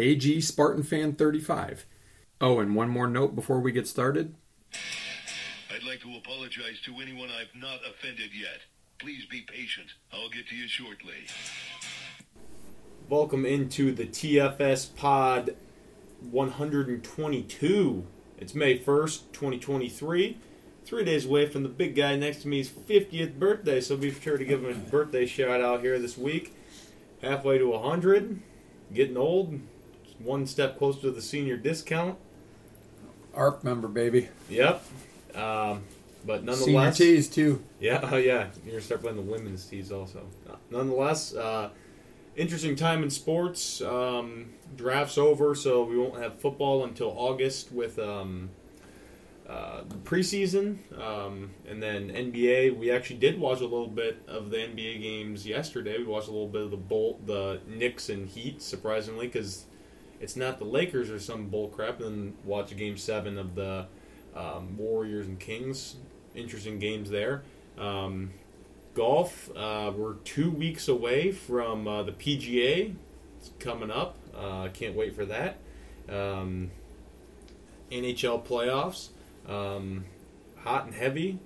AG Spartan Fan 35. Oh, and one more note before we get started. I'd like to apologize to anyone I've not offended yet. Please be patient. I'll get to you shortly. Welcome into the TFS Pod 122. It's May 1st, 2023. Three days away from the big guy next to me's 50th birthday, so be sure to give him a birthday shout out here this week. Halfway to 100, getting old, one step closer to the senior discount. ARP member, baby. Yep. Um, but Senior nonetheless, tees, too. Yeah, oh yeah. You're gonna start playing the women's tees also. Uh, nonetheless, uh, interesting time in sports. Um, drafts over, so we won't have football until August with um, uh, the preseason, um, and then NBA. We actually did watch a little bit of the NBA games yesterday. We watched a little bit of the Bolt, the Knicks and Heat, surprisingly, because it's not the Lakers or some bull crap. And then watch Game Seven of the um, Warriors and Kings. Interesting games there. Um, golf. Uh, we're two weeks away from uh, the PGA. It's coming up. Uh, can't wait for that. Um, NHL playoffs. Um, hot and heavy.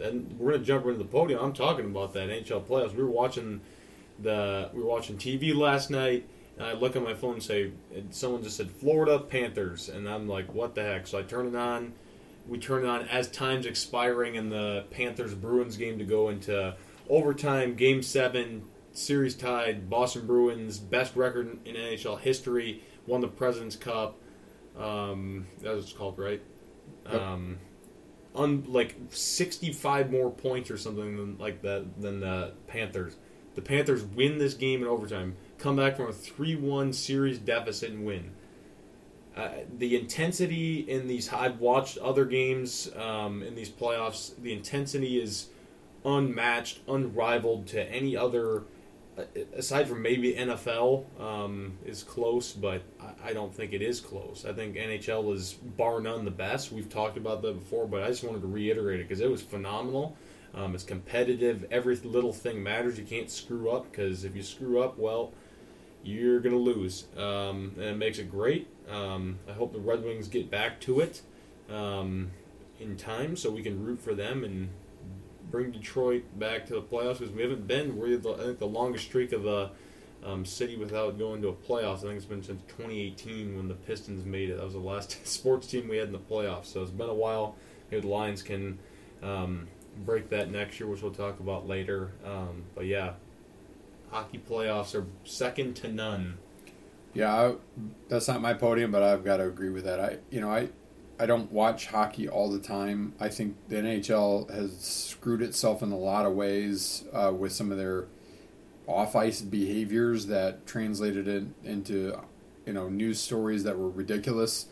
And we're gonna jump into the podium. I'm talking about that NHL playoffs. We were watching the we were watching TV last night. And I look at my phone and say, and someone just said Florida Panthers, and I'm like, what the heck? So I turn it on. We turn it on as time's expiring in the Panthers Bruins game to go into overtime. Game seven, series tied. Boston Bruins best record in NHL history. Won the President's Cup. Um, that was called right. Yep. Um, un, like 65 more points or something than like that than the Panthers. The Panthers win this game in overtime, come back from a 3-1 series deficit and win. Uh, the intensity in these I've watched other games um, in these playoffs. The intensity is unmatched, unrivaled to any other. uh, Aside from maybe NFL um, is close, but I, I don't think it is close. I think NHL is bar none the best. We've talked about that before, but I just wanted to reiterate it because it was phenomenal. Um, it's competitive. Every little thing matters. You can't screw up because if you screw up, well, you're going to lose. Um, and it makes it great. Um, I hope the Red Wings get back to it um, in time so we can root for them and bring Detroit back to the playoffs because we haven't been. We're the, I think the longest streak of a um, city without going to a playoffs. I think it's been since 2018 when the Pistons made it. That was the last sports team we had in the playoffs. So it's been a while. Maybe the Lions can um, break that next year, which we'll talk about later. Um, but yeah, hockey playoffs are second to none. Yeah, I, that's not my podium, but I've got to agree with that. I, you know, I, I don't watch hockey all the time. I think the NHL has screwed itself in a lot of ways uh, with some of their off ice behaviors that translated into, you know, news stories that were ridiculous.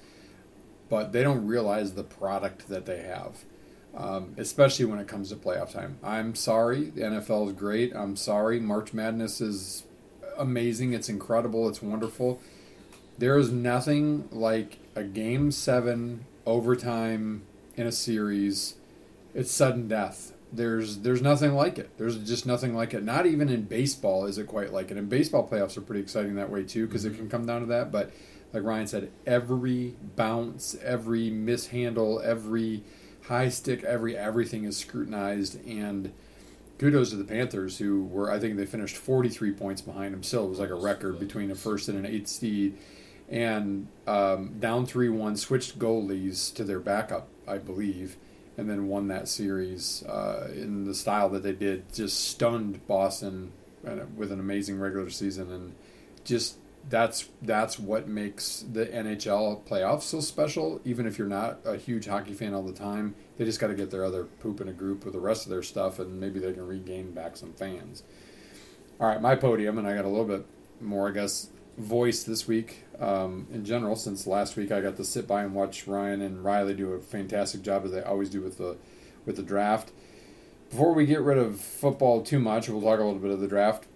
But they don't realize the product that they have, um, especially when it comes to playoff time. I'm sorry, the NFL is great. I'm sorry, March Madness is amazing. It's incredible. It's wonderful. There is nothing like a game seven overtime in a series. It's sudden death. There's there's nothing like it. There's just nothing like it. Not even in baseball is it quite like it. And baseball playoffs are pretty exciting that way too because it can come down to that. But like Ryan said, every bounce, every mishandle, every high stick, every everything is scrutinized and kudos to the Panthers, who were I think they finished 43 points behind them. Still, it was like a record between a first and an eighth seed, and um, down three one, switched goalies to their backup, I believe, and then won that series uh, in the style that they did. Just stunned Boston uh, with an amazing regular season, and just that's that's what makes the NHL playoffs so special. Even if you're not a huge hockey fan all the time, they just got to get their other poop in a group with the rest of their stuff, and maybe they can regain back some fans. All right, my podium, and I got a little bit more, I guess. voice this week um, in general, since last week I got to sit by and watch Ryan and Riley do a fantastic job as they always do with the with the draft. Before we get rid of football too much, we'll talk a little bit of the draft.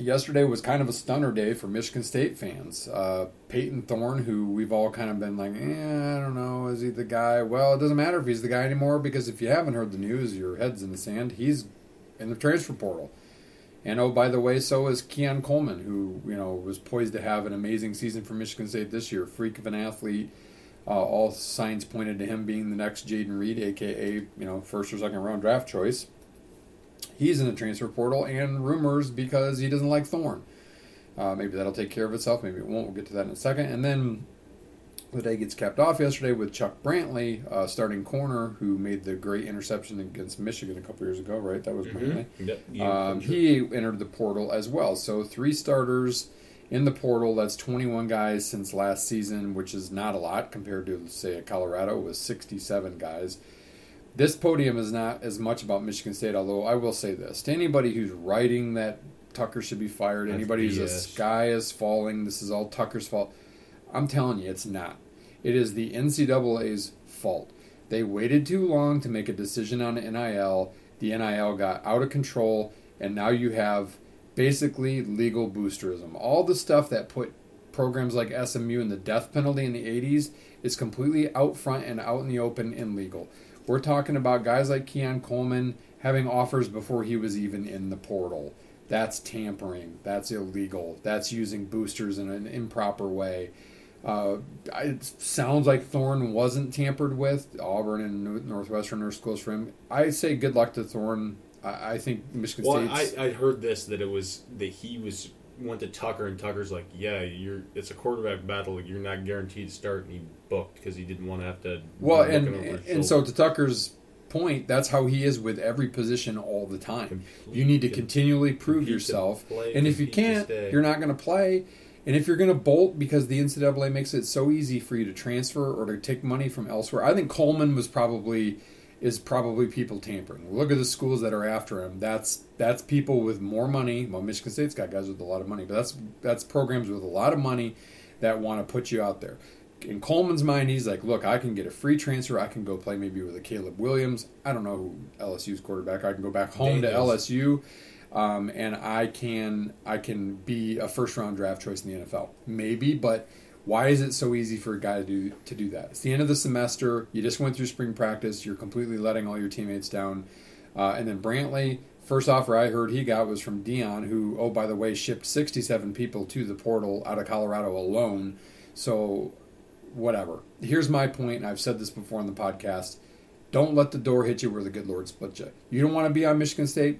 Yesterday was kind of a stunner day for Michigan State fans. Uh, Peyton Thorne, who we've all kind of been like, eh, I don't know, is he the guy? Well, it doesn't matter if he's the guy anymore because if you haven't heard the news, your head's in the sand. He's in the transfer portal. And oh, by the way, so is Keon Coleman, who you know was poised to have an amazing season for Michigan State this year. Freak of an athlete. Uh, all signs pointed to him being the next Jayden Reed, aka you know first or second round draft choice. He's in the transfer portal, and rumors because he doesn't like Thorne. Uh, maybe that'll take care of itself. Maybe it won't. We'll get to that in a second. And then the day gets capped off yesterday with Chuck Brantley, uh, starting corner, who made the great interception against Michigan a couple years ago. Right, that was Brantley. Yep. Um, he entered the portal as well. So three starters in the portal. That's 21 guys since last season, which is not a lot compared to say Colorado with 67 guys. This podium is not as much about Michigan State, although I will say this to anybody who's writing that Tucker should be fired, That's anybody who's the sky is falling, this is all Tucker's fault. I'm telling you, it's not. It is the NCAA's fault. They waited too long to make a decision on NIL. The NIL got out of control, and now you have basically legal boosterism. All the stuff that put programs like SMU in the death penalty in the 80s is completely out front and out in the open and legal. We're talking about guys like Keon Coleman having offers before he was even in the portal. That's tampering. That's illegal. That's using boosters in an improper way. Uh, it sounds like Thorne wasn't tampered with. Auburn and Northwestern are schools for him. I say good luck to Thorne. I, I think Michigan Well, I, I heard this that it was that he was went to Tucker and Tucker's like, yeah, you're it's a quarterback battle. Like, you're not guaranteed to start, and he booked because he didn't want to have to. well, and looking over his and so to Tucker's point, that's how he is with every position all the time. You need to continually prove yourself, play, and if you can't, you're not going to play. And if you're going to bolt because the NCAA makes it so easy for you to transfer or to take money from elsewhere, I think Coleman was probably is probably people tampering. Look at the schools that are after him. That's that's people with more money. Well, Michigan State's got guys with a lot of money, but that's that's programs with a lot of money that want to put you out there. In Coleman's mind, he's like, look, I can get a free transfer. I can go play maybe with a Caleb Williams. I don't know who LSU's quarterback. I can go back home Daniels. to LSU um, and I can I can be a first round draft choice in the NFL. Maybe, but why is it so easy for a guy to do to do that? It's the end of the semester. You just went through spring practice. You're completely letting all your teammates down. Uh, and then Brantley, first offer I heard he got was from Deion, who oh by the way shipped 67 people to the portal out of Colorado alone. So whatever. Here's my point, and I've said this before on the podcast. Don't let the door hit you where the good Lord split you. You don't want to be on Michigan State?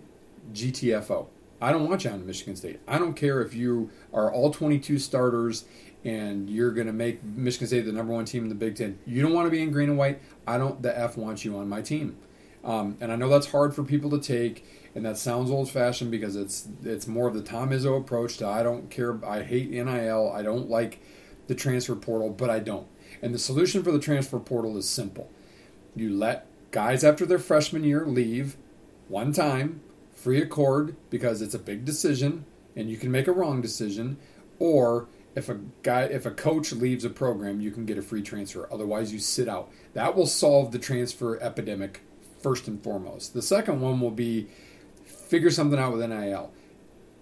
GTFO. I don't want you on Michigan State. I don't care if you are all 22 starters and you're going to make Michigan State the number one team in the Big Ten. You don't want to be in green and white. I don't. The F want you on my team. Um, and I know that's hard for people to take, and that sounds old fashioned because it's it's more of the Tom Izzo approach to I don't care. I hate NIL. I don't like the transfer portal, but I don't. And the solution for the transfer portal is simple. You let guys after their freshman year leave one time, free accord, because it's a big decision and you can make a wrong decision, or if a guy if a coach leaves a program, you can get a free transfer. Otherwise you sit out. That will solve the transfer epidemic first and foremost. The second one will be figure something out with NIL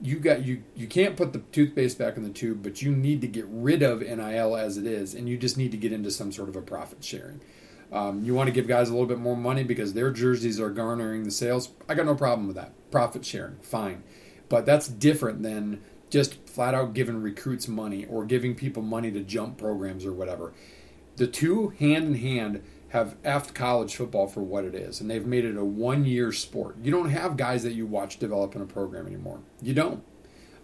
you got you you can't put the toothpaste back in the tube, but you need to get rid of NIL as it is, and you just need to get into some sort of a profit sharing. Um, you want to give guys a little bit more money because their jerseys are garnering the sales. I got no problem with that. Profit sharing, fine, but that's different than just flat out giving recruits money or giving people money to jump programs or whatever. The two hand in hand have effed college football for what it is, and they've made it a one year sport. You don't have guys that you watch develop in a program anymore. You don't.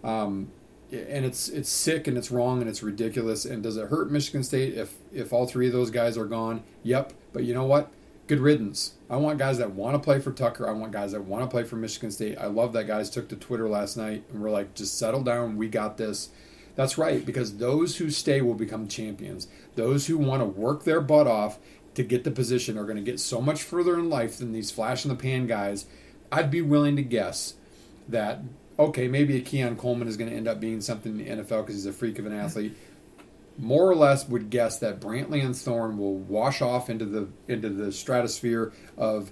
Um, and it's it's sick and it's wrong and it's ridiculous. And does it hurt Michigan State if if all three of those guys are gone? Yep. But you know what? Good riddance. I want guys that want to play for Tucker. I want guys that want to play for Michigan State. I love that guys took to Twitter last night and were like, just settle down. We got this. That's right, because those who stay will become champions. Those who want to work their butt off to get the position are going to get so much further in life than these flash in the pan guys. I'd be willing to guess that okay, maybe a Keon Coleman is going to end up being something in the NFL because he's a freak of an athlete. More or less, would guess that Brantley and Thorne will wash off into the into the stratosphere of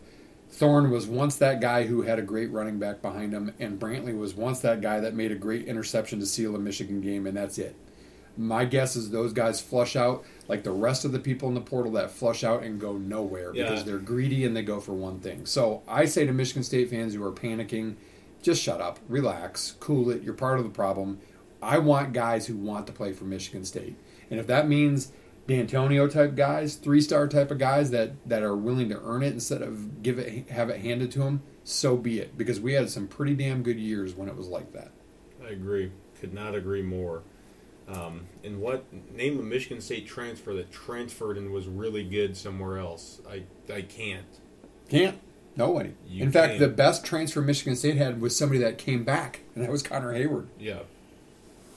Thorne was once that guy who had a great running back behind him, and Brantley was once that guy that made a great interception to seal a Michigan game, and that's it. My guess is those guys flush out like the rest of the people in the portal that flush out and go nowhere because they're greedy and they go for one thing. So I say to Michigan State fans who are panicking, just shut up, relax, cool it. You're part of the problem. I want guys who want to play for Michigan State, and if that means D'Antonio type guys, three star type of guys that that are willing to earn it instead of give it have it handed to them, so be it. Because we had some pretty damn good years when it was like that. I agree. Could not agree more. Um, and what name a Michigan State transfer that transferred and was really good somewhere else? I I can't. Can't nobody. You In fact, can't. the best transfer Michigan State had was somebody that came back, and that was Connor Heyward. Yeah.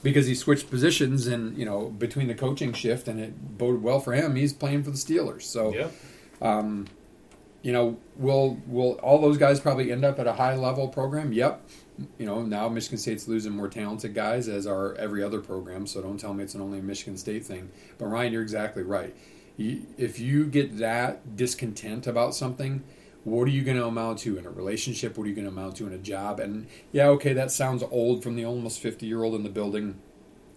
Because he switched positions and you know between the coaching shift and it boded well for him. He's playing for the Steelers, so Yeah. Um, you know will will all those guys probably end up at a high level program? Yep. You know now Michigan State's losing more talented guys as are every other program. So don't tell me it's an only a Michigan State thing. But Ryan, you're exactly right. You, if you get that discontent about something. What are you going to amount to in a relationship? What are you going to amount to in a job? And yeah, okay, that sounds old from the almost 50 year old in the building.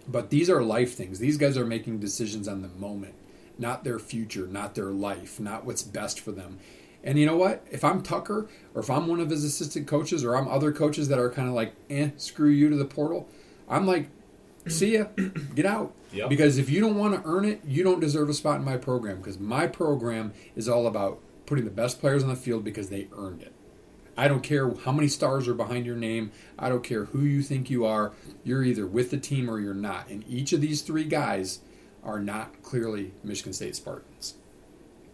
But these are life things. These guys are making decisions on the moment, not their future, not their life, not what's best for them. And you know what? If I'm Tucker, or if I'm one of his assistant coaches, or I'm other coaches that are kind of like, eh, screw you to the portal, I'm like, see ya, get out. Yep. Because if you don't want to earn it, you don't deserve a spot in my program. Because my program is all about putting the best players on the field because they earned it. I don't care how many stars are behind your name. I don't care who you think you are. You're either with the team or you're not. And each of these three guys are not clearly Michigan State Spartans.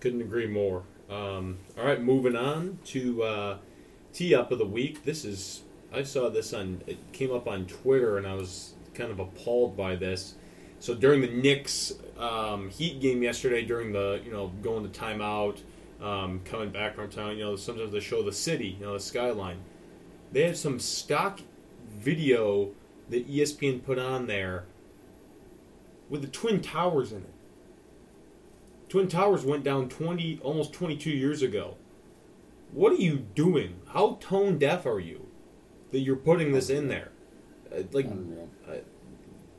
Couldn't agree more. Um, all right, moving on to uh, tee up of the week. This is I saw this on it came up on Twitter and I was kind of appalled by this. So during the Knicks um, Heat game yesterday, during the you know going to timeout, um, coming back from town, you know sometimes they show the city, you know the skyline. They have some stock video that ESPN put on there with the Twin Towers in it. Twin Towers went down 20 almost 22 years ago. What are you doing? How tone deaf are you that you're putting this in there? Uh, like Unreal.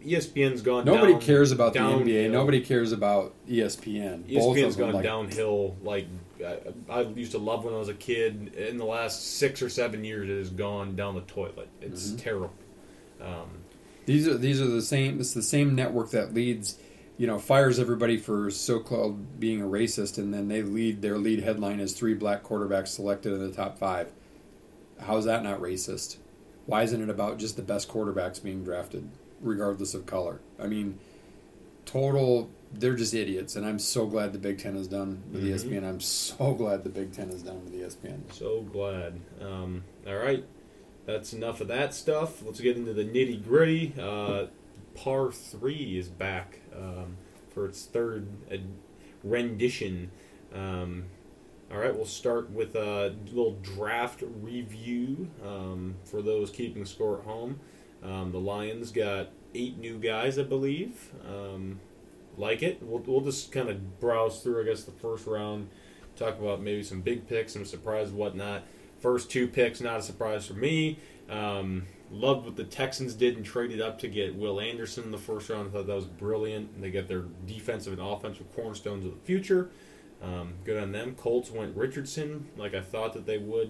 ESPN's gone Nobody down- cares about the. NBA. Nobody cares about ESPN. Both ESPN's them, gone downhill. Like I, I used to love when I was a kid. In the last six or seven years, it has gone down the toilet. It's Mm-hmm. terrible. Um, These are these are the same. It's the same network that leads, you know, fires everybody for so-called being a racist, and then they lead their lead headline is three black quarterbacks selected in the top five. How's that not racist? Why isn't it about just the best quarterbacks being drafted, regardless of color? I mean, total. They're just idiots, and I'm so glad the Big Ten is done with Mhm. ESPN. I'm so glad the Big Ten is done with ESPN. So glad. Um, all right, that's enough of that stuff. Let's get into the nitty gritty. Uh, par three is back um, for its third rendition. Um, all right, we'll start with a little draft review um, for those keeping score at home. Um, the Lions got eight new guys, I believe. Like it. We'll, we'll just kind of browse through, I guess, the first round talk about maybe some big picks, some surprise, whatnot. First two picks, not a surprise for me. Um, loved what the Texans did and traded up to get Will Anderson in the first round. I thought that was brilliant. And they got their defensive and offensive cornerstones of the future. Um, good on them. Colts went Richardson, like I thought that they would.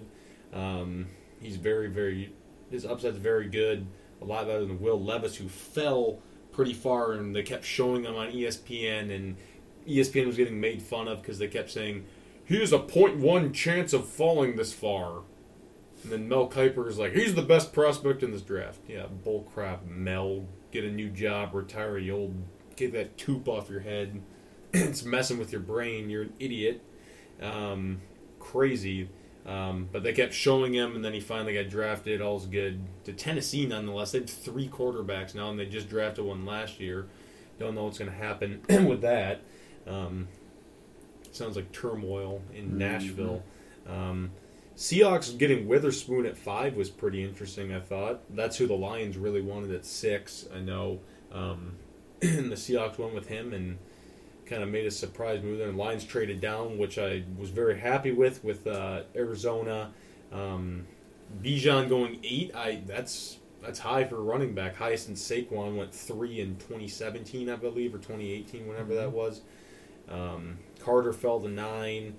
Um, he's very, very. His upside's very good. A lot better than Will Levis, who fell pretty far, and they kept showing him on ESPN, and ESPN was getting made fun of because they kept saying he has a 0.1 chance of falling this far. And then Mel Kiper is like, he's the best prospect in this draft. Yeah, bull crap, Mel. Get a new job, retire, you old. Get that tube off your head. it's messing with your brain. You're an idiot. Um, crazy. Um, but they kept showing him, and then he finally got drafted. All's good. To Tennessee, nonetheless, they have three quarterbacks now, and they just drafted one last year. Don't know what's going to happen with that. Um, sounds like turmoil in Mhm. Nashville. Um, Seahawks getting Witherspoon at five was pretty interesting. I thought that's who the Lions really wanted at six. I know um, the Seahawks went with him and kind of made a surprise move there. And Lions traded down, which I was very happy with with uh, Arizona. Um, Bijan going eight. I that's that's high for a running back. Highest in Saquon went three in 2017, I believe, or 2018, whenever that was. Um, Carter fell to nine.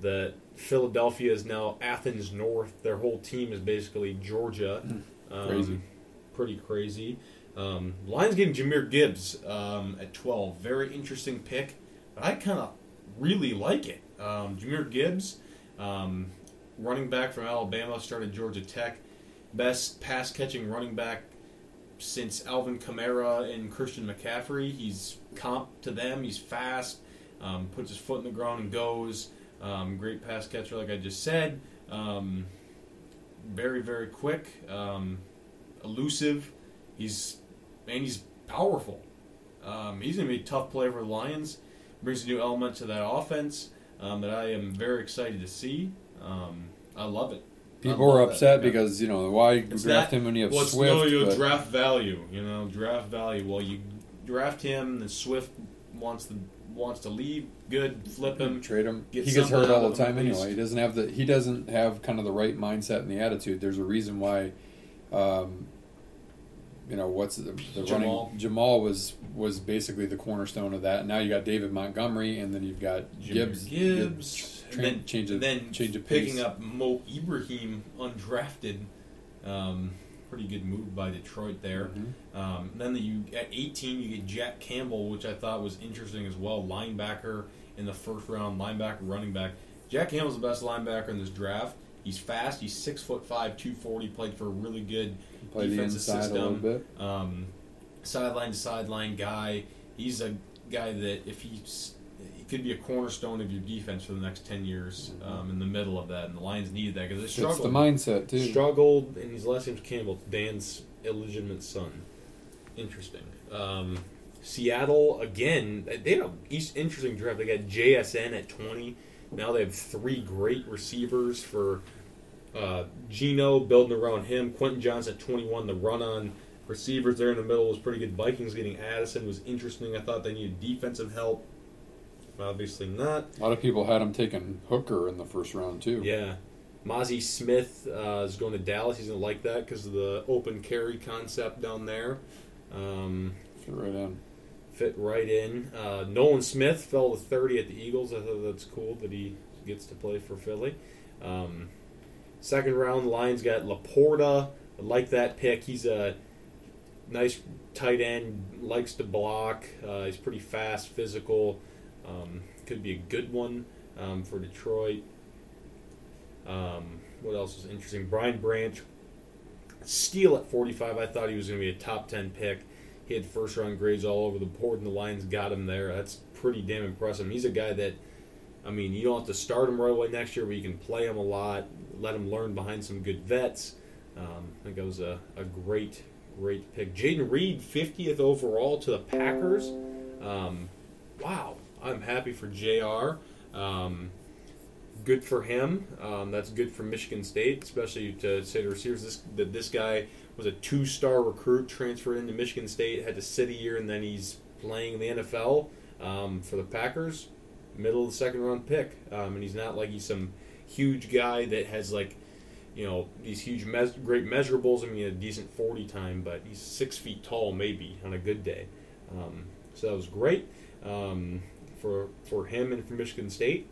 The Philadelphia is now Athens North. Their whole team is basically Georgia. Um, Crazy. Pretty crazy. Um, Lions getting Jahmyr Gibbs um, at 12. Very interesting pick. I kind of really like it. Um, Jahmyr Gibbs, um, running back from Alabama, started Georgia Tech. Best pass catching running back since Alvin Kamara and Christian McCaffrey. He's comp to them. He's fast, um, puts his foot in the ground and goes. Um, great pass catcher, like I just said. Um, very, very quick, um, elusive. He's and he's powerful. Um, he's going to be a tough player for the Lions. Brings a new element to that offense um, that I am very excited to see. Um, I love it. People love that upset pickup. because you know why It's draft not- him when you have well, Swift. no, you but- draft value. You know, draft value. Well, you draft him, then Swift wants to wants to leave. Good, flip him. trade him. Get he gets hurt all the time anyway. He doesn't have the he doesn't have kind of the right mindset and the attitude. There's a reason why, um, you know, what's the, the Jamaal. running Jamaal was was basically the cornerstone of that. Now you got David Montgomery, and then you've got Gibbs. Gibbs, Tra- and then change of then change of picking up Mo Ibrahim undrafted. Um, pretty good move by Detroit there. Mhm. Um, then the, you at 18 you get Jack Campbell, which I thought was interesting as well. Linebacker in the first round, linebacker, running back. Jack Campbell's the best linebacker in this draft. He's fast. He's six foot five, two forty. Played for a really good defensive system. a little bit. um, sideline to sideline guy. He's a guy that if he's he could be a cornerstone of your defense for the next ten years. Um, in the middle of that, and the Lions needed that because they It's struggled. the mindset too. Struggled, and his last name's Campbell, Dan's illegitimate son. Interesting. Um, Seattle again. They had an East interesting draft. They got JSN at twenty. Now they have three great receivers for uh, Gino building around him. Quentin Johnston at twenty one. The run on receivers there in the middle was pretty good. Vikings getting Addison was interesting. I thought they needed defensive help. Obviously not. A lot of people had him taking Hooker in the first round too. Yeah. Mazi Smith uh, is going to Dallas. He's going to like that because of the open carry concept down there. Um, Fit right in. fit right in. Uh, Nolan Smith fell to 30 at the Eagles. I thought that's cool that he gets to play for Philly. Um, second round, the Lions got LaPorta. I like that pick. He's a nice tight end, likes to block. Uh, he's pretty fast, physical. Um, could be a good one um, for Detroit. Um, what else was interesting? Brian Branch, steal at 45. I thought he was going to be a top 10 pick. He had first round grades all over the board, and the Lions got him there. That's pretty damn impressive. He's a guy that, I mean, you don't have to start him right away next year, but you can play him a lot, let him learn behind some good vets. Um, I think that was a, a great, great pick. Jayden Reed, 50th overall to the Packers. Um, wow, I'm happy for JR. Um, good for him. Um, that's good for Michigan State, especially to say to receivers this, that this guy was a two-star recruit, transferred into Michigan State, had to sit a year, and then he's playing in the NFL um, for the Packers. Middle of the second round pick, um, and he's not like he's some huge guy that has like you know these huge mes- great measurables. I mean, a decent forty time, but he's six feet tall maybe on a good day. Um, so that was great um, for for him and for Michigan State.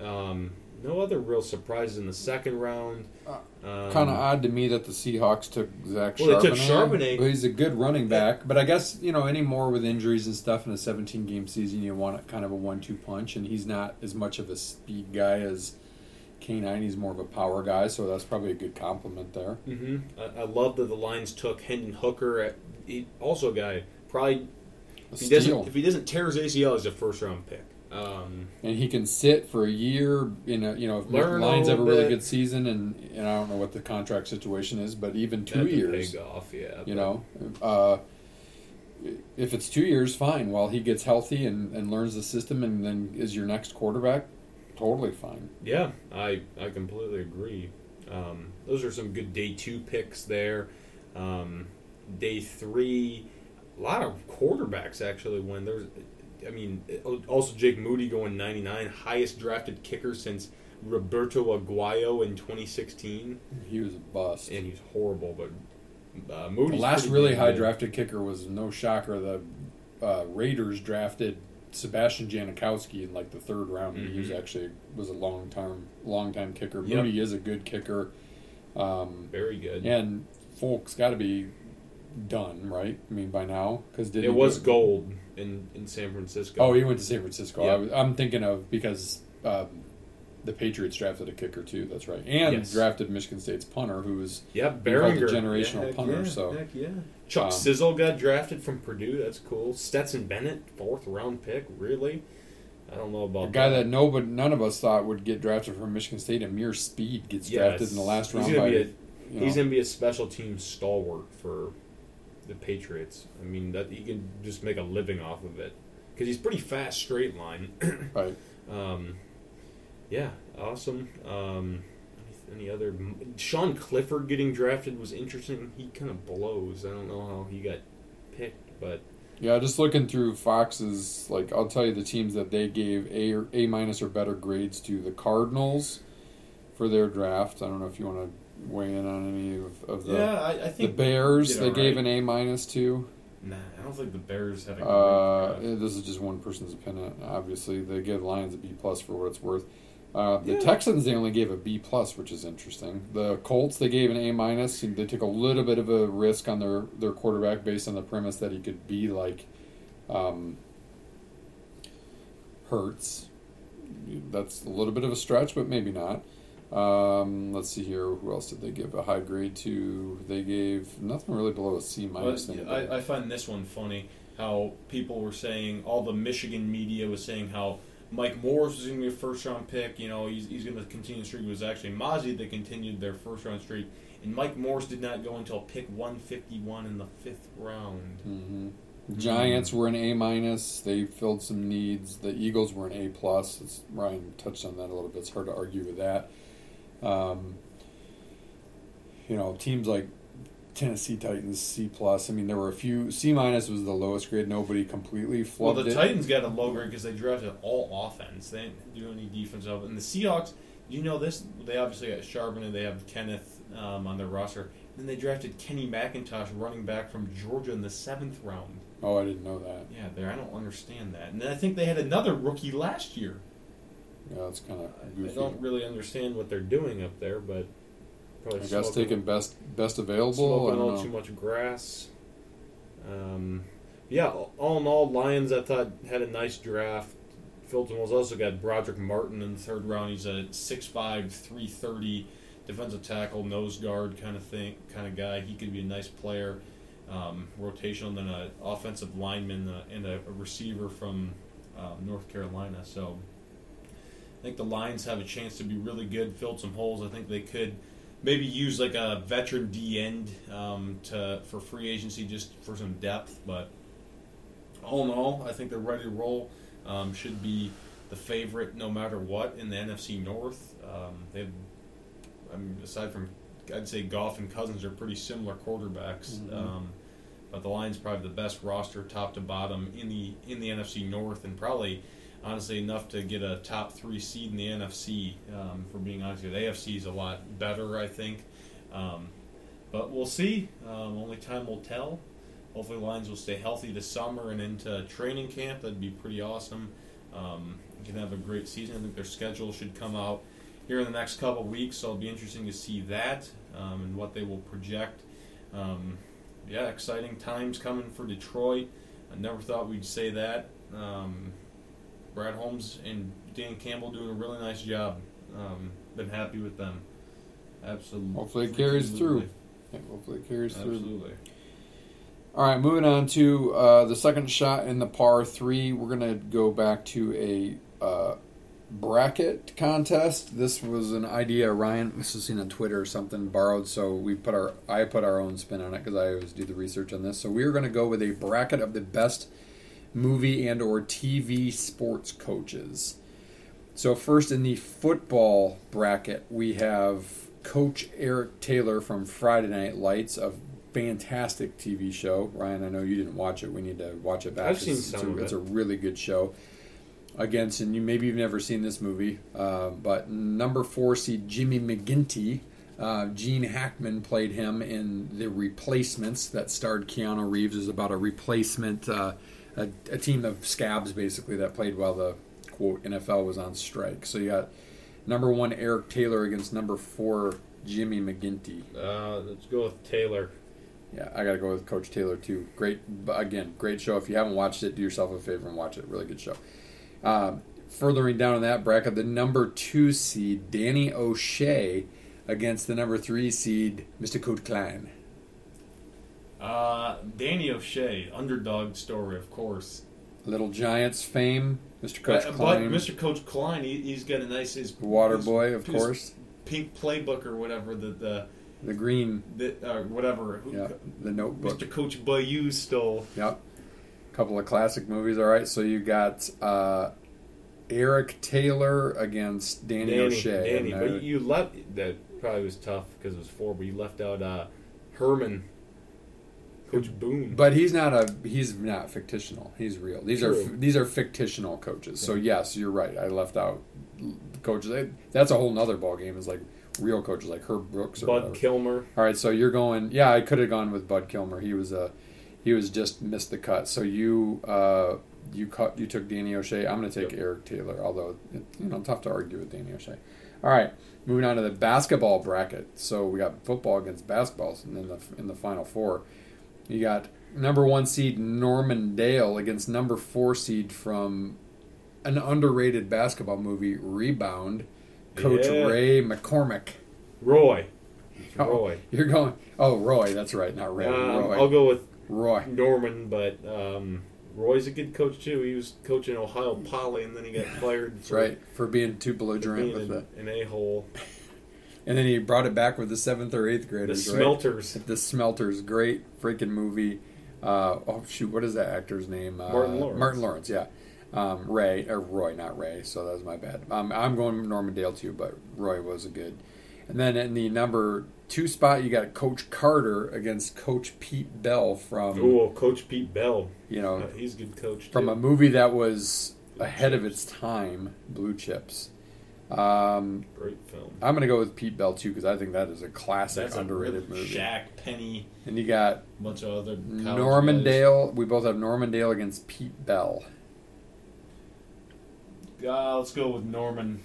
Um, no other real surprises in the second round. Um, Kind of odd to me that the Seahawks took Zach Well, they took Charbonnet. But he's a good running back. But I guess you know any more with injuries and stuff in a 17 game season, you want kind of a one-two punch, and he's not as much of a speed guy as K9. He's more of a power guy, so that's probably a good compliment there. hmm I, I love that the Lions took Hendon Hooker. At, he, also, a guy probably if he doesn't if he doesn't tear his ACL, he's a first round pick. Um, and he can sit for a year in a you know if the Learn a Lions have a really bit. good season and and I don't know what the contract situation is, but even two that'd years, big off, yeah. you but- know, uh, if it's two years, fine. While he gets healthy and, and learns the system and then is your next quarterback, totally fine. Yeah, I I completely agree. Um, those are some good day two picks there. Um, day three, a lot of quarterbacks actually When There's, I mean, also Jake Moody going 99, highest drafted kicker since Roberto Aguayo in 2016, He was a bust. and he's horrible. But uh, Moody's the last really good. high drafted kicker was no shocker. The uh, Raiders drafted Sebastian Janikowski in like the third round. He was Mhm. actually was a long term long time kicker. Yep. Moody is a good kicker. Um, Very good. and Folk's got to be done, right? I mean, by now because did it was go- Gould in, in San Francisco. Oh, he went to San Francisco. Yeah. I was, I'm thinking of because um, the Patriots drafted a kicker too. That's right, and Yes. drafted Michigan State's punter, who was Yep, He called generational yeah, punter, Yeah, so, heck yeah. Chuck um, Sizzle got drafted from Purdue. That's cool. Stetson Bennett, fourth round pick. Really? I don't know about a guy that nobody, none of us thought would get drafted from Michigan State. Ameer Speed gets Yes. drafted in the last round He's gonna by. be a, you he's gonna be a special team stalwart for the Patriots. I mean that he can just make a living off of it because he's pretty fast straight line. right. Um, yeah, awesome. Um, any, any other? Sean Clifford getting drafted was interesting. He kind of blows. I don't know how he got picked, but Yeah, just looking through Fox's, like I'll tell you the teams that they gave A or A minus or better grades to the Cardinals for their draft. I don't know if you want to weigh in on any of, of the yeah, I, I the Bears. did They gave an A minus to. Nah, I don't think the Bears had a great Uh, eh, this is just one person's opinion. Obviously, they give Lions a B plus for what it's worth. Uh, the Yeah. Texans they only gave a B plus, which is interesting. The Colts they gave an A minus. They took a little bit of a risk on their their quarterback based on the premise that he could be like um, Hurts. That's a little bit of a stretch, but maybe not. Um, let's see here. Who else did they give a high grade to? They gave nothing really below a C minus. I. I find this one funny. How people were saying, all the Michigan media was saying how Mike Morris was going to be a first round pick. You know, he's, he's going to continue the streak. It was actually Mazi that continued their first round streak. And Mike Morris did not go until pick 151 in the fifth round. hmm Giants were an A minus. They filled some needs. The Eagles were an A plus. Ryan touched on that a little bit. It's hard to argue with that. Um, you know, teams like Tennessee Titans C plus. I mean, there were a few C minus was the lowest grade. Nobody completely Well, the it. Titans got a low grade because they drafted all offense. They didn't do any defense of it. And the Seahawks, you know this? They obviously got Charbonnet. and they have Kenneth um, on their roster. Then they drafted Kenny McIntosh, running back from Georgia, in the seventh round. oh, I didn't know that. Yeah, there. I don't understand that. And then I think they had another rookie last year. Yeah, that's kind of I don't really understand what they're doing up there, but probably I guess smoking- taking best best available. Smoking all know. too much grass. Um, yeah, all in all, Lions I thought had a nice draft. Fulton was also got Brodric Martin in the third round. He's a 6'5", 330 defensive tackle, nose guard kind of thing, kind of guy. He could be a nice player, um, rotational, and then an offensive lineman uh, and a, a receiver from um, North Carolina. So I think the Lions have a chance to be really good, filled some holes. I think they could maybe use like a veteran D end um, to for free agency just for some depth. But all in all, I think they're ready to roll. Um, should be the favorite no matter what in the NFC North. Um, they've, I mean, aside from I'd say Goff and Cousins are pretty similar quarterbacks. Mhm. Um, but the Lions probably the best roster, top to bottom, in the in the NFC North, and probably honestly enough to get a top three seed in the NFC. Um, for being honest, with you. the AFC is a lot better, I think. Um, but we'll see. Um, only time will tell. Hopefully, Lions will stay healthy this summer and into training camp. That'd be pretty awesome. Um, can have a great season. I think their schedule should come out here in the next couple weeks, so it'll be interesting to see that um, and what they will project. Um, yeah, exciting times coming for Detroit. I never thought we'd say that. Um, Brad Holmes and Dan Campbell doing a really nice job. Um, been happy with them. Absolutely. Hopefully it carries through. Yeah, hopefully it carries through. Absolutely. All right, moving on to uh, the second shot in the par three. We're gonna go back to a uh, bracket contest. This was an idea Ryan must have seen on Twitter or something borrowed. So we put our I put our own spin on it because I always do the research on this. So we are gonna go with a bracket of the best movie and or TV sports coaches. So first in the football bracket, we have Coach Eric Taylor from Friday Night Lights, a fantastic TV show. Ryan, I know you didn't watch it. We need to watch it back. I've seen It's- some it's, a, it's a really good show. Against, and you maybe you've never seen this movie, uh, but number four seed Jimmy McGinty, uh, Gene Hackman played him in The Replacements that starred Keanu Reeves. Is about a replacement, uh, a, a team of scabs basically that played while the quote NFL was on strike. So you got number one Eric Taylor against number four Jimmy McGinty. Uh, let's go with Taylor. Yeah, I got to go with Coach Taylor too. Great, again, great show. If you haven't watched it, do yourself a favor and watch it. Really good show. Um, furthering down in that bracket, the number two seed Danny O'Shea against the number three seed Mr. Coach Klein. Uh, Danny O'Shea, underdog story, of course. Little Giants fame, Mr. Coach Uh, but Klein, Mr. Coach Klein, he, he's got a nice his Water his- Boy, of course. pink playbook or whatever the the, The green, the uh, whatever. Yeah, the Notebook. Mr. Coach Bayou stole. Yep. Couple of classic movies. All right, so you got uh, Eric Taylor against Danny, Danny, O'Shea. Danny, but uh, you left. That probably was tough because it was four. But you left out uh, Herman, Coach Boone. But he's not a he's not fictional. He's real. These are these are fictional coaches. So yes, you're right. I left out coaches. That's a whole nother ball game. Is like real coaches like Herb Brooks or Bud whatever. Kilmer. All right, so you're going. Yeah, I could have gone with Bud Kilmer. He was a he was just missed the cut. So you uh, you cut you took Danny O'Shea. I'm going to take Yep. Eric Taylor. Although it, you know tough to argue with Danny O'Shea. All right, moving on to the basketball bracket. So we got football against basketball in the in the final four. You got number one seed Norman Dale against number four seed from an underrated basketball movie, Rebound. Coach Yeah. Ray McCormick. Roy. Oh, Roy. You're going. Oh, Roy. That's right. Not Ray. Um, Roy. I'll go with Roy. Norman, but um, Roy's a good coach too. He was coaching Ohio Poly, and then he got fired. That's for right. For being too belligerent being with an, the, an a hole. And then he brought it back with the seventh or eighth The graders. right? Smelters. The Smelters. Great freaking movie. Uh, oh shoot, what is that actor's name? Uh, Martin Lawrence. Martin Lawrence. Yeah. Um, Ray or Roy, not Ray. So that was my bad. Um, I'm going Norman Dale too, but Roy was a good. And then in the number two spot, you got Coach Carter against Coach Pete Bell from Oh, Coach Pete Bell. you know Uh, he's a good coach. from too. a movie that was ahead of its time, Blue Chips. Um, great film. I'm going to go with Pete Bell too because I think that is a classic That's a underrated really- movie. Shaq, Penny, And you got a bunch of other college Norman guys. Dale. We both have Norman Dale against Pete Bell. Uh, let's go with Norman.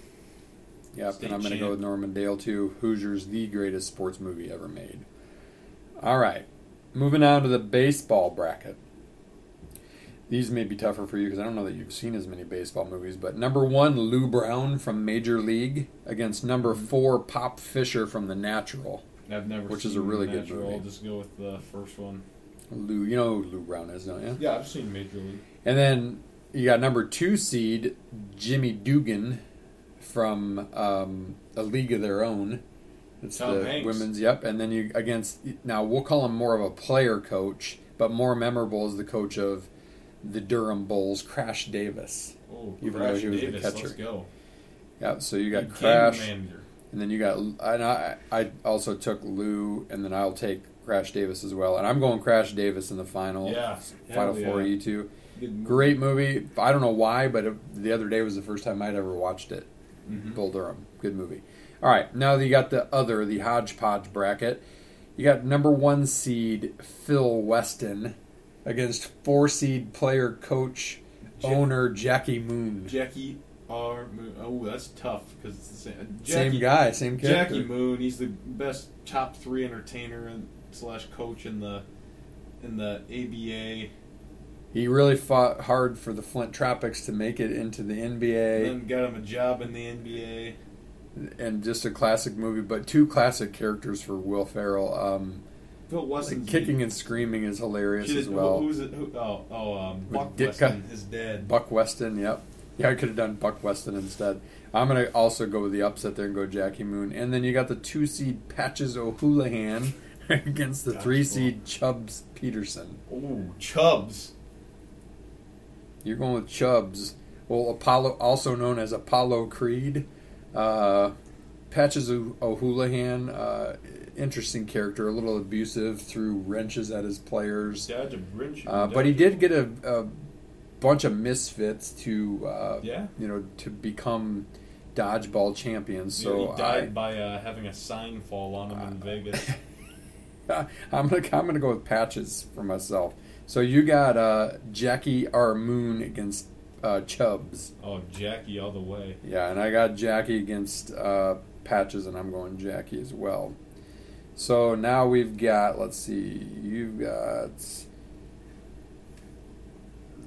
Yep, State and I'm going to go with Norman Dale too. Hoosiers, the greatest sports movie ever made. All right, moving on to the baseball bracket. These may be tougher for you because I don't know that you've seen as many baseball movies. But number one, Lou Brown from Major League against number Mm-hmm. four, Pop Fisher from The Natural. I've never Which is a really good movie. I'll just go with the first one. Lou, you know who Lou Brown is, don't you? Yeah, I've seen Major League. And then you got number two seed Jimmy Dugan from um, A League of Their Own. It's Tom the Hanks. women's. Yep. And then you against now we'll call him more of a player coach, but more memorable is the coach of the Durham Bulls, Crash Davis. Oh, Even though Crash he was the Davis. catcher. Let's go. Yeah. So you got Crash, and then you got. And I I also took Lou, and then I'll take Crash Davis as well. And I'm going Crash Davis in the final. Yeah. Final Hell four. yeah. You two. Movie. Great movie. I don't know why, but it, the other day was the first time I'd ever watched it. Mhm. Bull Durham. Good movie. All right, now that you got the other, the hodgepodge bracket. You got number one seed Phil Weston against four seed player coach Ja- owner Jackie Moon. Jackie R. Moon. Oh, that's tough because it's the same. uh, same Jackie- guy, same character. Jackie Moon. He's the best top three entertainer and slash coach in the in the ABA. He really fought hard for the Flint Tropics to make it into the NBA, And then got him a job in the NBA. and just a classic movie. But two classic characters for Will Ferrell. Um, Like kicking and screaming is hilarious as well. Who's it? Who, oh, oh, um, Buck Ditka. Weston, his dad. Buck Weston, yep. Yeah, I could have done Buck Weston instead. I'm gonna also go with the upset there and go Jackie Moon, and then you got the two seed Patches O'Houlihan against the three seed Chubbs Peterson. Oh, Chubbs. You're going with Chubbs. well, Apollo, also known as Apollo Creed, uh, Patches O'Houlihan, uh, interesting character, a little abusive, threw wrenches at his players. Dodge a wrench. Uh, but he did get a, a bunch of misfits to, uh, Yeah. you know, to become dodgeball champions. So he died I, by uh, having a sign fall on him in Vegas. I'm gonna I'm gonna go with patches for myself. So you got uh, Jackie R. Moon against uh, Chubbs. Oh, Jackie all the way. Yeah, and I got Jackie against uh, Patches, and I'm going Jackie as well. So now we've got, let's see, you've got,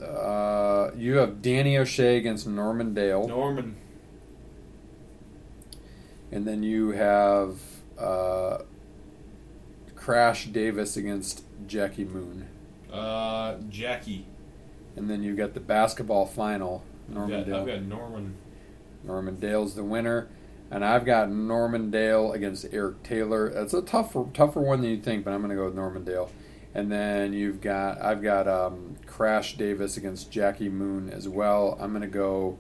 uh, you have Danny O'Shea against Norman Dale, Norman. and then you have uh, Crash Davis against Jackie Moon, Uh, Jackie. and then you've got the basketball final. I've Norman got, Dale. I've got Norman. Norman Dale's the winner, and I've got Norman Dale against Eric Taylor. That's a tougher tougher one than you think, but I'm going to go with Norman Dale. And then you've got I've got um, Crash Davis against Jackie Moon as well. I'm going to go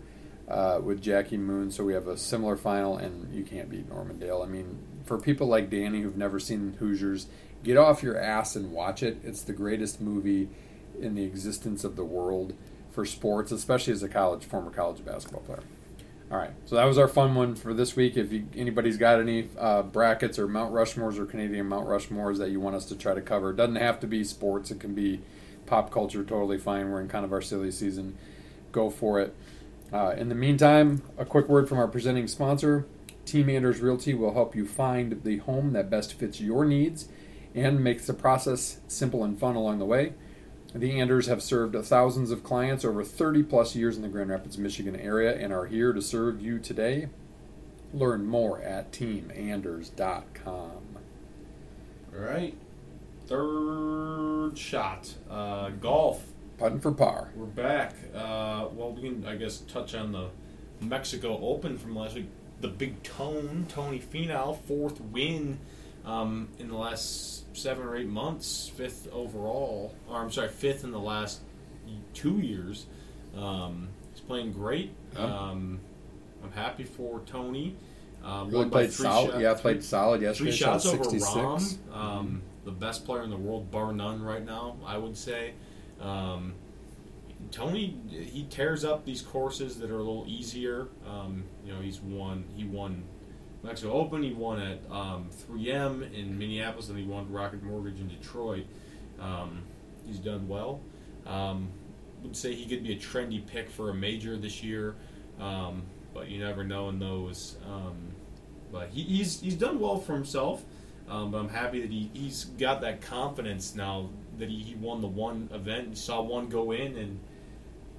uh, with Jackie Moon, so we have a similar final, and you can't beat Norman Dale. I mean, for people like Danny who've never seen Hoosiers, get off your ass and watch it. It's the greatest movie in the existence of the world for sports, especially as a college former college basketball player. All right, so that was our fun one for this week. If you, anybody's got any uh, brackets or Mount Rushmores or Canadian Mount Rushmores that you want us to try to cover, it doesn't have to be sports. It can be pop culture. Totally fine. We're in kind of our silly season. Go for it. Uh, in the meantime, a quick word from our presenting sponsor. Team Anders Realty will help you find the home that best fits your needs and makes the process simple and fun along the way. The Anders have served thousands of clients over 30 plus years in the Grand Rapids, Michigan area and are here to serve you today. Learn more at teamanders.com. All right. Third shot. Uh, golf. Putting for par. We're back. Uh, well, we can, I guess, touch on the Mexico Open from last week. The big tone, Tony Finau, fourth win um, in the last seven or eight months, fifth overall. Or I'm sorry, fifth in the last two years. Um, he's playing great. Um, I'm happy for Tony. Um, Really played solid. shot- yeah, played solid yesterday. Three shot shots over 66. Rahm, um, the best player in the world, bar none, right now. I would say. Um, Tony, he tears up these courses that are a little easier. Um, you know, he's won. He won Mexico Open. He won at um, 3M in Minneapolis, and he won Rocket Mortgage in Detroit. Um, he's done well. Um, would say he could be a trendy pick for a major this year, um, but you never know in those. Um, but he, he's he's done well for himself. Um, but I'm happy that he, he's got that confidence now that he, he won the one event. Saw one go in and,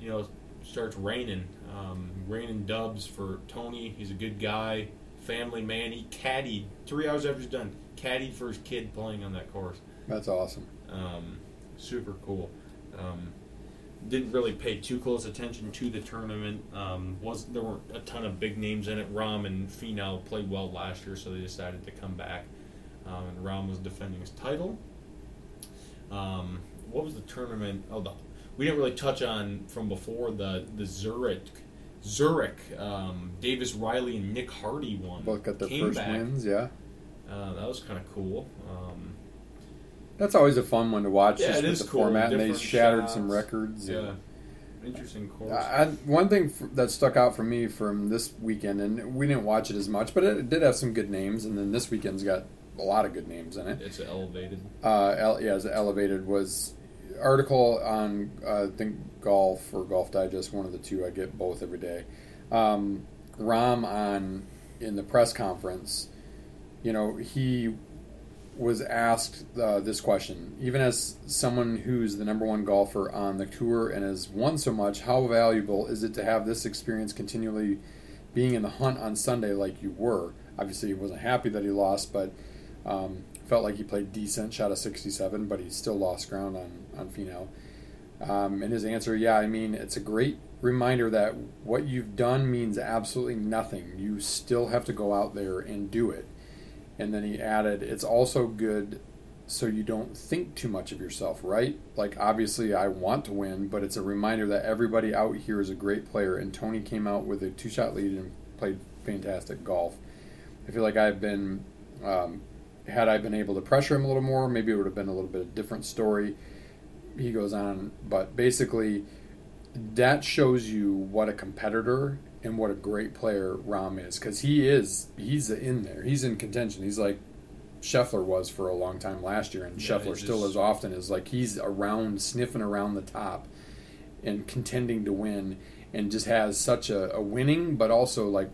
you know, starts raining. Um, raining dubs for Tony. He's a good guy, family man. He caddied three hours after he's done. Caddied for his kid playing on that course. That's awesome. Um, super cool. Um, didn't really pay too close attention to the tournament. Um, was there weren't a ton of big names in it. Rahm and Finau played well last year, so they decided to come back. Um, and Rahm was defending his title. Um, what was the tournament? Oh, the, we didn't really touch on from before the the Zurich. Zurich, um, Davis Riley and Nick Hardy won. Both got their first back. wins. Yeah, Uh, that was kind of cool. Um, that's always a fun one to watch. Yeah, just it with is the cool. format, and they Different shattered some records. yeah, and- interesting course. I, one thing f- that stuck out for me from this weekend, and we didn't watch it as much, but it, did have some good names. And then this weekend's got a lot of good names in it. It's elevated. Uh, el- yeah, it's elevated was article on uh, I think golf or Golf Digest, one of the two. I get both every day. Um, Rahm on in the press conference, you know, he was asked uh, this question. Even as someone who's the number one golfer on the tour and has won so much, how valuable is it to have this experience continually being in the hunt on Sunday like you were? Obviously, he wasn't happy that he lost, but um, felt like he played decent, shot a 67, but he still lost ground on, on Finau. Um, and his answer, yeah, I mean, it's a great reminder that what you've done means absolutely nothing. You still have to go out there and do it. And then he added, it's also good so you don't think too much of yourself, right? Like obviously I want to win, but it's a reminder that everybody out here is a great player and Tony came out with a two shot lead and played fantastic golf. I feel like I've been um, had I been able to pressure him a little more, maybe it would have been a little bit of a different story. He goes on, but basically that shows you what a competitor and what a great player Rahm is because he is he's in there. He's in contention. He's like Scheffler was for a long time last year, and Yeah, Scheffler he still just- as often is like he's around sniffing around the top and contending to win, and just has such a, a winning, but also like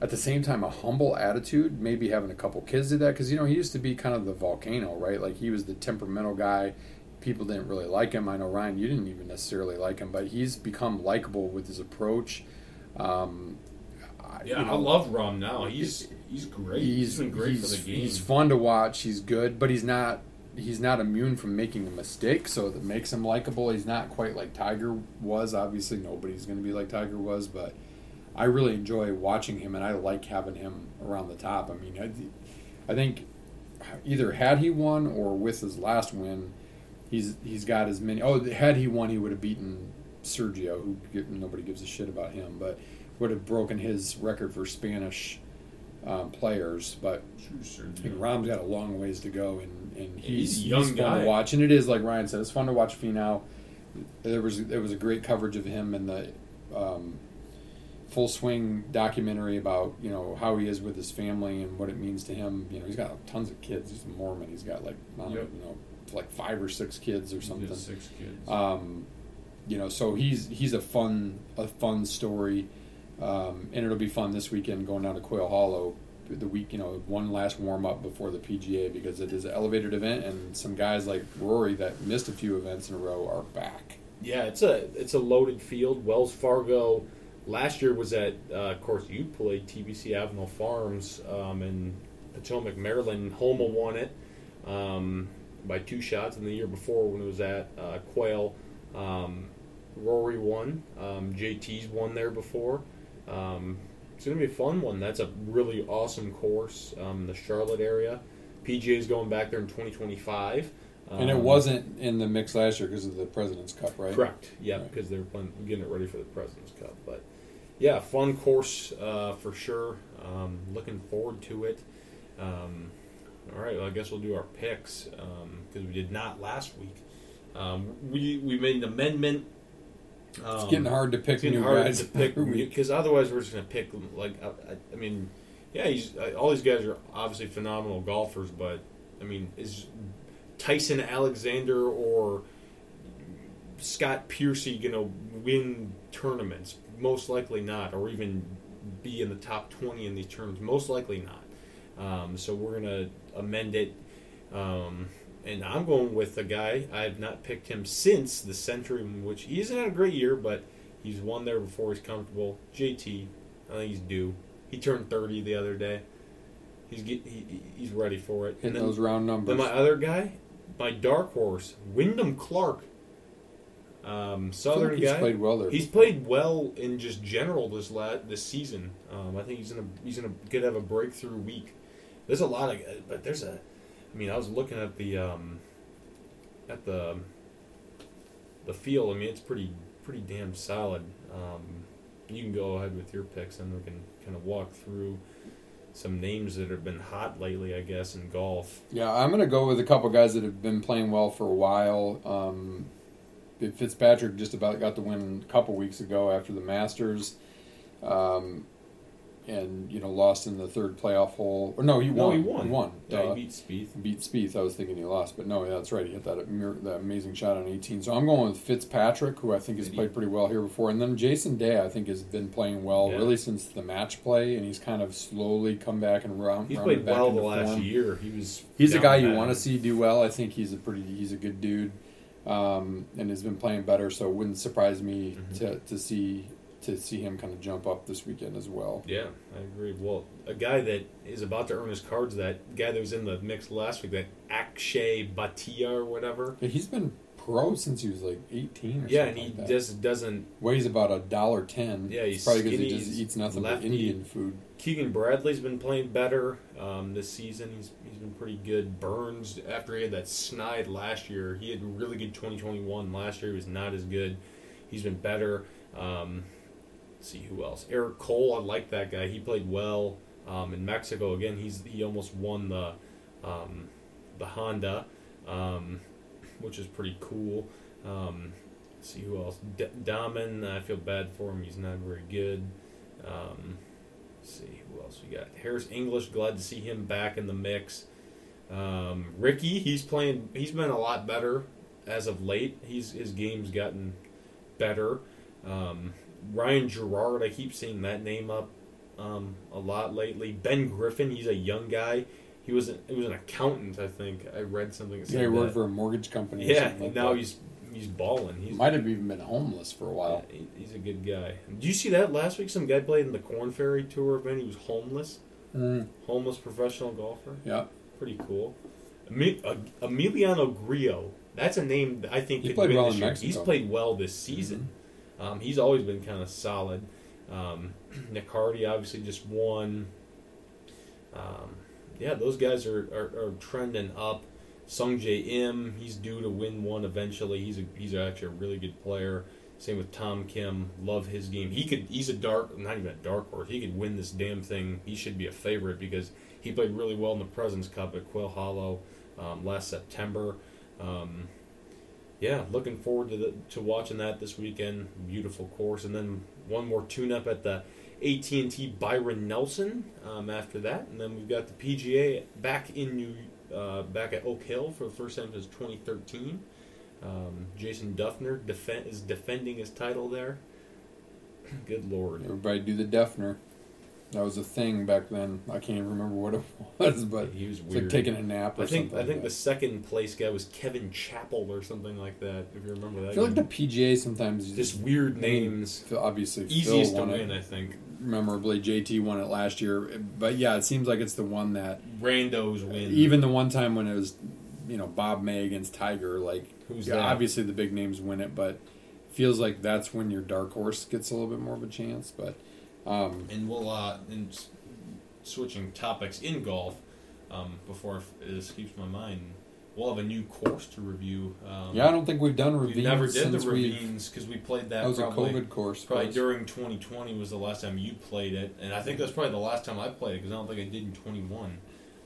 at the same time a humble attitude. Maybe having a couple kids did that because you know he used to be kind of the volcano, right? Like he was the temperamental guy. People didn't really like him. I know Ryan, you didn't even necessarily like him, but he's become likable with his approach. Um, I- Yeah, you know, I love Rahm now. He's he's great. he's been great he's, for the game. He's fun to watch. He's good, but he's not he's not immune from making a mistake, so that makes him likable. He's not quite like Tiger was. Obviously, nobody's going to be like Tiger was, but I really enjoy watching him, and I like having him around the top. I mean, I, I think either had he won or with his last win, he's he's got as many. Oh, had he won, he would have beaten Sergio, who nobody gives a shit about him, but would have broken his record for Spanish um, players. But I think Rahm's got a long ways to go, and, and he's, He's young fun guy. to watch. And it is like Ryan said, it's fun to watch Finau. There was there was a great coverage of him in the um, full swing documentary about you know how he is with his family and what it means to him. You know, he's got tons of kids. He's a Mormon. He's got like I don't Yep. know like five or six kids or something. six kids. Um, you know, so he's he's a fun a fun story, um, and it'll be fun this weekend going down to Quail Hollow. The week, you know, one last warm up before the PGA because it is an elevated event, and some guys like Rory that missed a few events in a row are back. Yeah, it's a it's a loaded field. Wells Fargo last year was at, uh, of course, you played TPC Avenel Farms um, in Potomac, Maryland. Homa won it um, by two shots, and the year before when it was at uh, Quail, um, Rory won. Um, JT's won there before. Um, it's gonna be a fun one. That's a really awesome course. Um, the Charlotte area. PGA's going back there in 2025. And it Um, wasn't in the mix last year because of the President's Cup, right? Correct. Yeah, Right. because they were playing, getting it ready for the President's Cup. But yeah, fun course uh, for sure. Um, looking forward to it. Um, all right, well, I guess we'll do our picks because we did not last week. Um, we we made an amendment. Um, It's getting hard to pick new guys to pick because otherwise we're just gonna pick like I, I, I mean, yeah, he's uh, all these guys are obviously phenomenal golfers, but I mean, is Tyson Alexander or Scott Piercy gonna win tournaments? Most likely not, or even be in the top twenty in these tournaments. Most likely not. Um, so we're gonna amend it. Um, and I'm going with a guy I have not picked him since the century, which he hasn't had a great year, but he's won there before. He's comfortable. JT, I think he's due. He turned 30 the other day. He's get, he, he- he's ready for it. And then, those round numbers. then my other guy, my dark horse, Wyndham Clark, um, Southern he's guy. played well there. He's played well in just general this la- this season. Um, I think he's gonna he's gonna get have a breakthrough week. There's a lot of, but there's a. I mean, I was looking at the um, at the the field. I mean, it's pretty pretty damn solid. Um, you can go ahead with your picks, and we can kind of walk through some names that have been hot lately. I guess in golf. Yeah, I'm to go with a couple guys that have been playing well for a while. Um, Fitzpatrick just about got the win a couple weeks ago after the Masters, um, and you know lost in the third playoff hole. Or no, he No, won. he won. He won. Yeah, Uh, he beat Spieth. beat Spieth. I was thinking he lost, but no, yeah, that's right. He hit that that amazing shot on 18. So I'm going with Fitzpatrick, who I think has Did he- played pretty well here before, and then Jason Day. I think has been playing well Yeah. really since the match play, and he's kind of slowly come back and round. He's played back well the last form. year. He was. He's a guy you want to see do well. I think he's a pretty he's a good dude, um, and has been playing better. So it wouldn't surprise me Mhm. to, to see to see him kind of jump up this weekend as well. Yeah, I agree. Well, a guy that is about to earn his cards, that guy that was in the mix last week, that Akshay Bhatia or whatever. Yeah, he's been pro since he was like 18 or Yeah, and he like just doesn't. weighs about a dollar ten. Yeah, It's he's probably because he just eats nothing but. Indian food. Keegan Bradley's been playing better um, this season. He's he's been pretty good. Burns, after he had that snide last year, he had a really good 2021. Last year he was not as good. He's been better. Um, see who else. Eric Cole, I like that guy. He played well um, in Mexico. Again, he's he almost won the um, the Honda, um, which is pretty cool. Um, see who else. D- I feel bad for him. He's not very good. Um, see who else we got. Harris English, glad to see him back in the mix. Um, Ricky, he's playing. He's been a lot better as of late. He's his game's gotten better. Um, Ryan Gerard, I keep seeing that name up um, a lot lately. Ben Griffin, he's a young guy. He was an, he was an accountant, I think. I read something. Yeah, he worked that. for a mortgage company. Yeah, like now that. he's he's balling. He's might have even been homeless for a while. yeah, he- he's a good guy. Do you see that last week? Some guy played in the Corn Ferry Tour event. He was homeless, Mm, homeless professional golfer. yeah, Pretty cool. Uh, Emiliano Grillo. That's a name that I think He could played well this in year. Mexico. He's played well this season. Um, he's always been kind of solid. Um, Nick Hardy obviously just won. Um, yeah, those guys are, are, are trending up. Sungjae Im, he's due to win one eventually. He's a, he's actually a really good player. Same with Tom Kim. Love his game. He could. He's a dark, not even a dark horse. He could win this damn thing. He should be a favorite because he played really well in the Presidents Cup at Quail Hollow um, last September. Um, yeah, looking forward to the, to watching that this weekend. Beautiful course, and then one more tune-up at the AT&T Byron Nelson um, after that, and then we've got the PGA back in New uh, back at Oak Hill for the first time since 2013. Um, Jason Dufner defend, is defending his title there. Good lord. everybody do the Dufner. That was a thing back then. I can't even remember what it was, but He was weird. like taking a nap or I think something. I think like the second place guy was Kevin Chappell or something like that. If you remember that. I feel like the. PGA sometimes just weird names. Obviously, Easiest Phil to win, it I think. memorably. JT won it last year, but yeah, it seems like it's the one that Randos win. even the one time when it was, you know, Bob May against Tiger. Like, Who's yeah, that? obviously the big names win it, but feels like that's when your dark horse gets a little bit more of a chance. But um, and we'll uh, and switching topics in golf um, before it escapes my mind. We'll have a new course to review. Um, yeah, I don't think we've done we never did the ravines because we played that. That was probably, a COVID course. Probably was. during 2020 was the last time you played it, and I think that's probably the last time I played it because I don't think I did in 21.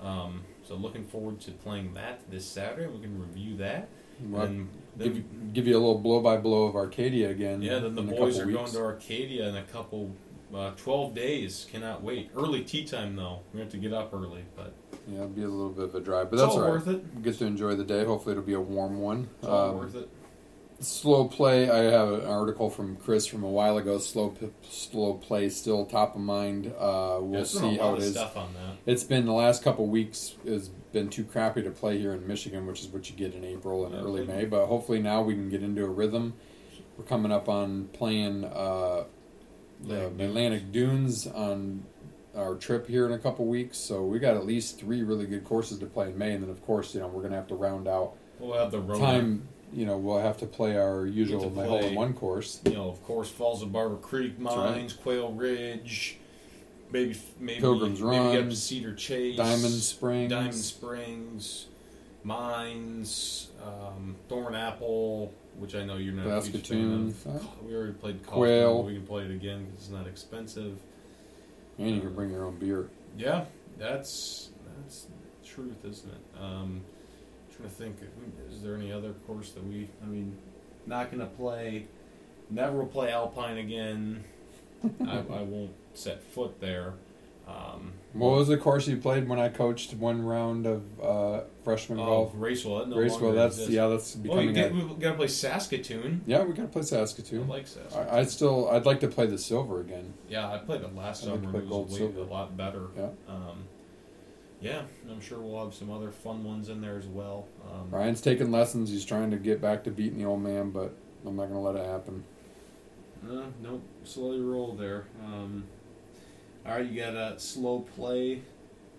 Um, so looking forward to playing that this Saturday. We can review that. Well, and we give, give you a little blow by blow of Arcadia again. Yeah, then the boys are couple going weeks. to Arcadia in a couple, uh, 12 days. Cannot wait. Early tea time, though. We have to get up early, but Yeah, it'll be a little bit of a drive, but it's that's all all right. worth it. Get to enjoy the day. Hopefully, it'll be a warm one. It's all Um, worth it. Slow play. I have an article from Chris from a while ago. Slow, p- slow play still top of mind. Uh, we'll There's see how it is stuff on that. it's been the last couple weeks has been too crappy to play here in Michigan, which is what you get in April and Yeah, early May. But hopefully now we can get into a rhythm. We're coming up on playing uh, the Atlantic Dunes. On our trip here in a couple weeks. So we got at least three really good courses to play in May, and then of course you know we're gonna have to round out We'll have the road. time. You know we'll have to play our usual my hole in one course. You know, of course, Falls of Barber Creek That's right. Mines, Quail Ridge, maybe maybe Pilgrim's maybe get up Run, to Cedar Chase, Diamond Springs. Diamond Springs, Mines, um, Thorn Apple, which I know you're not a huge fan of. We already played Quail. We can play it again because it's not expensive. And you can bring your own beer. Yeah, that's that's the truth, isn't it? Um, trying to think, is there any other course that we? I mean, not gonna play. Never will play Alpine again. I, I won't set foot there. Um, What was the course you played when I coached one round of uh, freshman oh, golf? Racewell. No Racewell. That's exists. yeah. That's Oh, becoming. get, a, we gotta play Saskatoon. yeah, we gotta play Saskatoon. I like Saskatoon. I, I still. I'd like to play the silver again. yeah, I played it last I like to summer. play It gold, was way, a lot better. Yeah. Um, yeah, I'm sure we'll have some other fun ones in there as well. Um, Ryan's taking lessons. He's trying to get back to beating the old man, but I'm not gonna let it happen. Uh, nope, slowly roll there. Um, all right, you got a slow play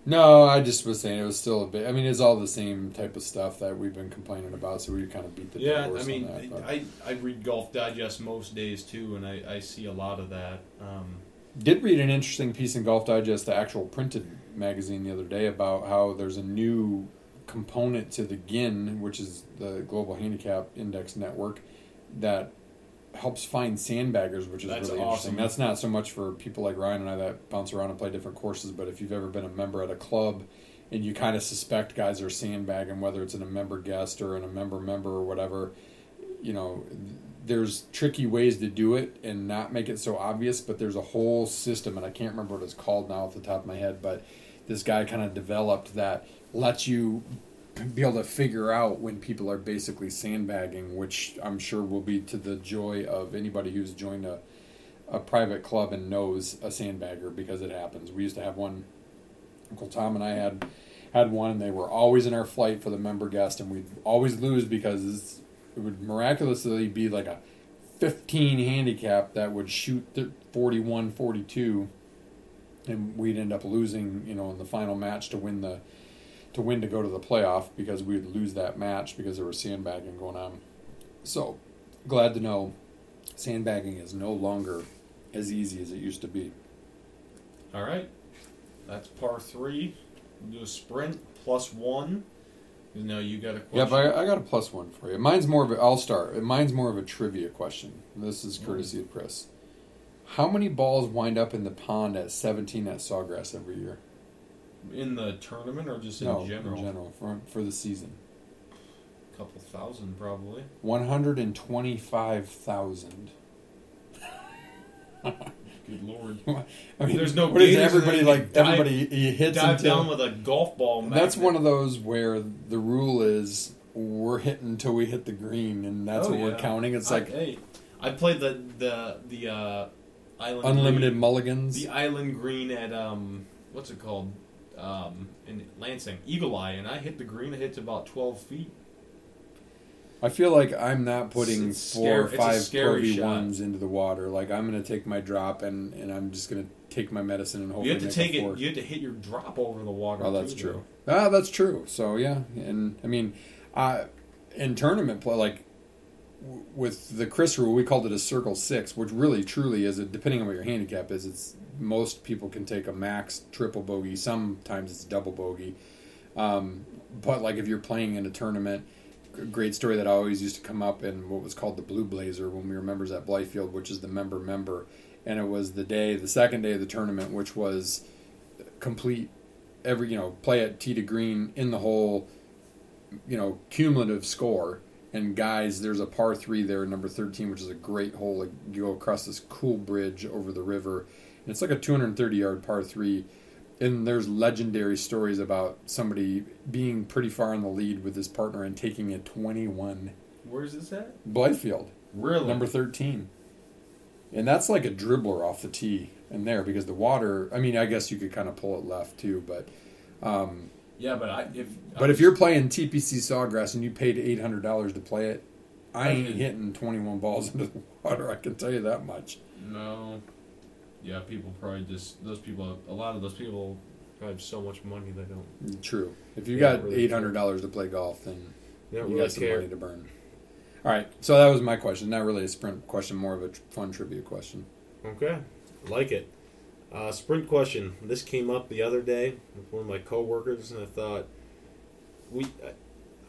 No, I just was saying it was still a bit. I mean, it's all the same type of stuff that we've been complaining about, so we kind of beat the Yeah, I mean, that. I, I read Golf Digest most days too, and I, I see a lot of that. Um, did read an interesting piece in Golf Digest, the actual printed magazine, the other day about how there's a new component to the GIN, which is the Global Handicap Index Network, that helps find sandbaggers, which is That's really awesome. interesting. That's not so much for people like Ryan and I that bounce around and play different courses, but if you've ever been a member at a club and you kind of suspect guys are sandbagging, whether it's in a member guest or in a member member or whatever, you know, there's tricky ways to do it and not make it so obvious, but there's a whole system, and I can't remember what it's called now off the top of my head, but this guy kind of developed that lets you be able to figure out when people are basically sandbagging, which I'm sure will be to the joy of anybody who's joined a, a private club and knows a sandbagger because it happens. We used to have one. Uncle Tom and I had had one, and they were always in our flight for the member guest, and we'd always lose because it would miraculously be like a 15 handicap that would shoot th- 41, 42, and we'd end up losing, you know, in the final match to win the to win to go to the playoff because we'd lose that match because there was sandbagging going on. So, glad to know sandbagging is no longer as easy as it used to be. all right, that's par three. We'll do a sprint plus one. You know, you got a question. Yeah, but I, I got a plus one for you. Mine's more of a. I'll start. Mine's more of a trivia question. This is courtesy of Chris. How many balls wind up in the pond at 17 at Sawgrass every year? In the tournament or just in no, general? in general for for the season. A couple thousand probably. 125,000. Good lord. I mean, There's no what is everybody like? dive- everybody he hits Dive until down with a golf ball. And that's one of those where the rule is we're hitting until we hit the green, and that's Oh, what we're counting. It's I- like hey, I played the the the uh, island unlimited green, mulligans. the island green at um what's it called um in Lansing Eagle Eye, and I hit the green. I hit to about twelve feet. I feel like I'm not putting It's four or scary- it's a five scary shot. ones into the water. Like I'm going to take my drop and, and I'm just going to take my medicine and hopefully you have to make take a it. four. You have to hit your drop over the water. Oh, that's too, true. Ah, that's true. So yeah, and I mean, uh, in tournament play, like w- with the Chris rule, we called it a circle six, which really truly is. A, depending on what your handicap is, it's most people can take a max triple bogey. Sometimes it's double bogey. Um, but like if you're playing in a tournament, g- great story that always used to come up in what was called the Blue Blazer when we were members at Blythefield, which is the member member, and it was the day, the second day of the tournament, which was complete every you know play at tee to green in the hole, you know cumulative score. And guys, there's a par three there, number thirteen, which is a great hole. Like, you go across this cool bridge over the river, it's like a 230 yard par three. And there's legendary stories about somebody being pretty far in the lead with his partner and taking a 21 Where's this at? Blythefield, Really? number 13. And that's like a dribbler off the tee in there because the water, I mean, I guess you could kind of pull it left too, but um, Yeah, but I if but if you're playing TPC Sawgrass and you paid $800 to play it, I ain't hitting 21 balls into the water, I can tell you that much. no, yeah, people probably just those people. A lot of those people probably have so much money they don't. True. If you got really $800 to play golf, then you really got some care. money to burn. All right, so that was my question. Not really a sprint question, more of a fun trivia question. Okay, like it. Uh, sprint question. This came up the other day with one of my coworkers, and I thought we uh,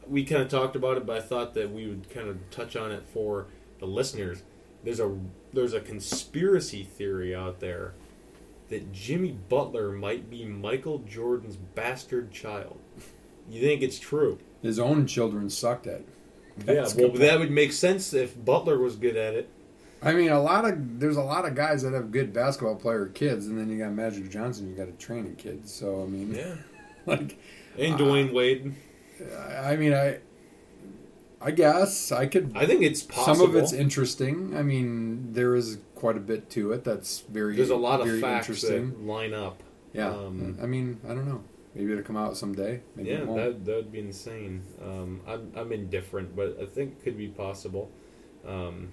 we kind of talked about it, but I thought that we would kind of touch on it for the listeners. There's a there's a conspiracy theory out there that Jimmy Butler might be Michael Jordan's bastard child. You think it's true? His own children sucked at. yeah, That's a well, that would make sense if Butler was good at it. I mean, a lot of there's a lot of guys that have good basketball player kids, and then you got Magic Johnson, you got a training kid. So I mean, Yeah, like, and Dwayne uh, Wade. I I mean, I, I guess I could. I think it's possible. Some of it's interesting. I mean, there is quite a bit to it that's very. There's a lot of facts interesting. that line up. Yeah, Um, I mean, I don't know. Maybe it'll come out someday. Maybe yeah, that that would be insane. Um, I'm I'm indifferent, but I think it could be possible. Um,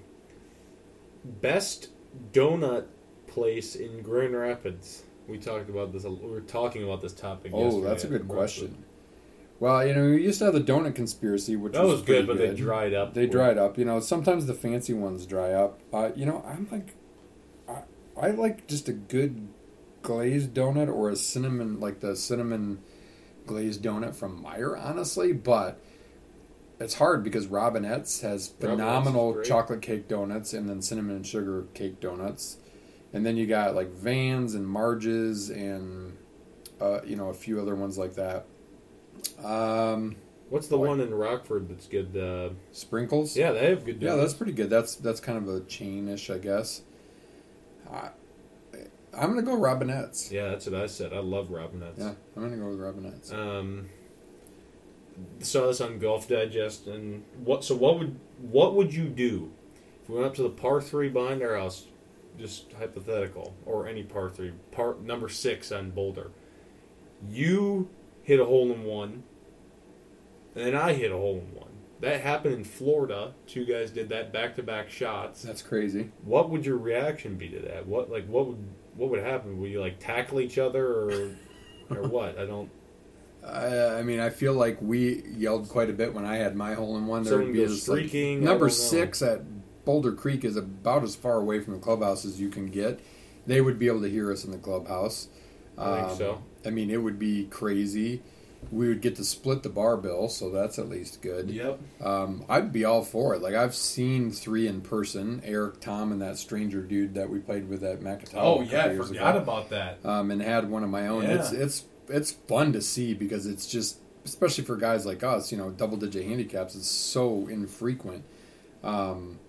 best donut place in Grand Rapids. We talked about this. We were talking about this topic. Oh, that's a good question. Well, you know, we used to have the donut conspiracy, which That was pretty good, but they dried up. They dried up. You know, sometimes the fancy ones dry up. Uh, you know, I'm like, I, I like just a good glazed donut or a cinnamon, like the cinnamon glazed donut from Meijer, honestly. But it's hard because Robinette's has phenomenal great. chocolate cake donuts and then cinnamon and sugar cake donuts. And then you got like Vans and Marges and, uh, you know, a few other ones like that. Um, What's the Boy. one in Rockford that's good? Uh, sprinkles. yeah, they have good. Yeah, that's pretty good. That's that's kind of a chainish, I guess. I, I'm gonna go Robinette's. Yeah, that's what I said. I love Robinette's. Yeah, I'm gonna go with Robinette's. Um, saw this on Golf Digest, and what? So what would what would you do if we went up to the par three behind our house, just hypothetical, or any par three, par number six on Boulder? You hit a hole in one, and then I hit a hole in one. That happened in Florida. Two guys did that back to back shots. That's crazy. What would your reaction be to that? What like what would what would happen? Would you like tackle each other or or what? I don't. I, I mean, I feel like we yelled quite a bit when I had my hole in one. There would be this, like, streaking, I number six at Boulder Creek is about as far away from the clubhouse as you can get. They would be able to hear us in the clubhouse. I think Um, so. I mean, it would be crazy. We would get to split the bar bill, so that's at least good. Yep. Um, I'd be all for it. Like I've seen three in person: Eric, Tom, and that stranger dude that we played with at Macatawa. Oh yeah, I forgot ago. about that. Um, and had one of my own. Yeah. It's it's it's fun to see because it's just, especially for guys like us, you know, double digit handicaps is so infrequent. Um,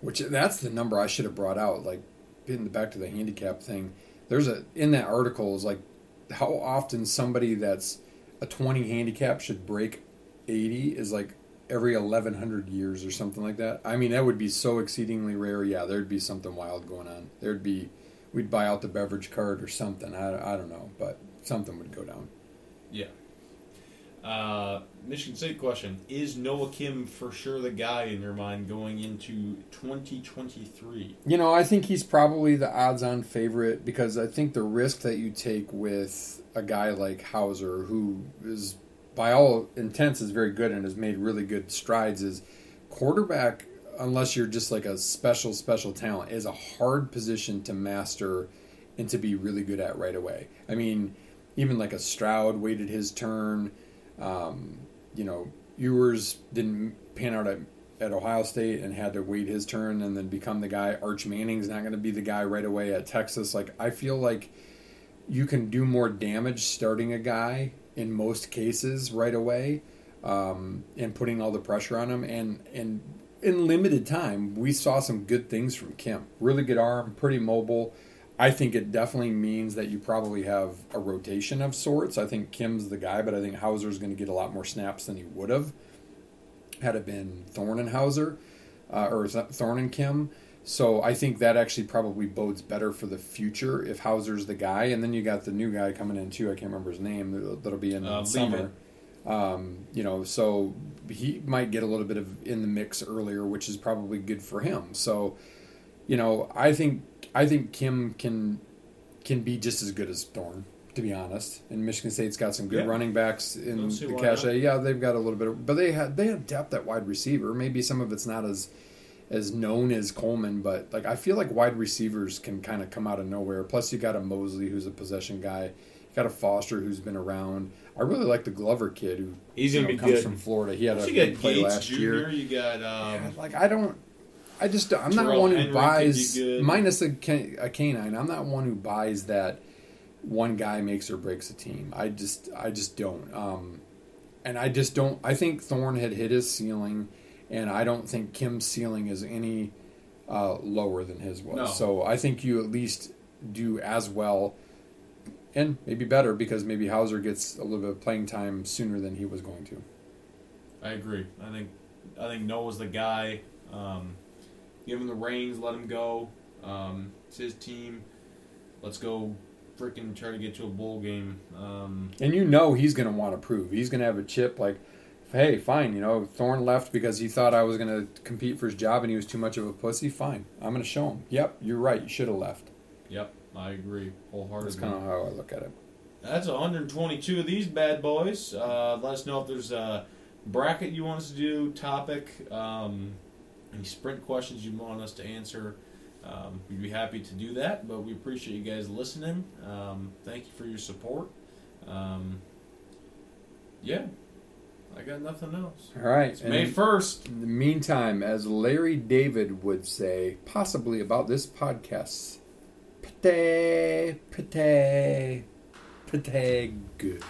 which that's the number I should have brought out. Like getting back to the handicap thing. There's a in that article is like how often somebody that's a 20 handicap should break 80 is like every 1100 years or something like that. I mean, that would be so exceedingly rare. Yeah, there'd be something wild going on. There'd be, we'd buy out the beverage cart or something. I, I don't know, but something would go down. Yeah. Uh, Michigan State question: Is Noah Kim for sure the guy in your mind going into 2023? You know, I think he's probably the odds on favorite because I think the risk that you take with a guy like Houser, who is, by all intents, is very good and has made really good strides, is quarterback, unless you're just like a special, special talent, is a hard position to master and to be really good at right away. I mean, even like a Stroud waited his turn. Um, you know, Ewers didn't pan out at, at Ohio State and had to wait his turn and then become the guy. Arch Manning's not going to be the guy right away at Texas. Like, I feel like you can do more damage starting a guy in most cases right away um, and putting all the pressure on him. And, and in limited time, we saw some good things from Kim. Really good arm, pretty mobile. I think it definitely means that you probably have a rotation of sorts. I think Kim's the guy, but I think Houser's going to get a lot more snaps than he would have had it been Thorne and Houser, uh, or Thorne and Kim. So I think that actually probably bodes better for the future if Houser's the guy. And then you got the new guy coming in too. I can't remember his name. that'll- That'll be in Uh, summer. Um, you know, so he might get a little bit of in the mix earlier, which is probably good for him. So, you know, I think I think Kim can can be just as good as Thorne, to be honest. And Michigan State's got some good Yeah. running backs in the cache. not. Yeah, they've got a little bit of, but they had they have depth at wide receiver. Maybe some of it's not as as known as Coleman, but like I feel like wide receivers can kind of come out of nowhere. Plus, you got a Mosley who's a possession guy. You got a Foster who's been around. I really like the Glover kid who He's you gonna know, be comes good. from Florida. He had a you big play Gates last Jr. year. You got um, Yeah, like I don't, I just I'm not Terrell one who Henry buys minus a, ca- a canine. I'm not one who buys that one guy makes or breaks a team. I just I just don't. Um, and I just don't. I think Thorne had hit his ceiling, and I don't think Kim's ceiling is any uh, lower than his was. No. So I think you at least do as well. And maybe better because maybe Houser gets a little bit of playing time sooner than he was going to. I agree. I think I think Noah's the guy. Um, give him the reins, let him go. Um, it's his team. Let's go, freaking try to get to a bowl game. Um, And you know he's going to want to prove. He's going to have a chip like, hey, fine, you know, Thorne left because he thought I was going to compete for his job and he was too much of a pussy. Fine. I'm going to show him. Yep, you're right. You should have left. yep. I agree wholeheartedly. That's kind of how I look at it. That's 122 of these bad boys. Uh, let us know if there's a bracket you want us to do, topic, um, any sprint questions you want us to answer. Um, we'd be happy to do that, but we appreciate you guys listening. Um, thank you for your support. Um, yeah, I got nothing else. All right. It's May 1st. in the meantime, as Larry David would say, possibly about this podcast, pate, pate, pate, good.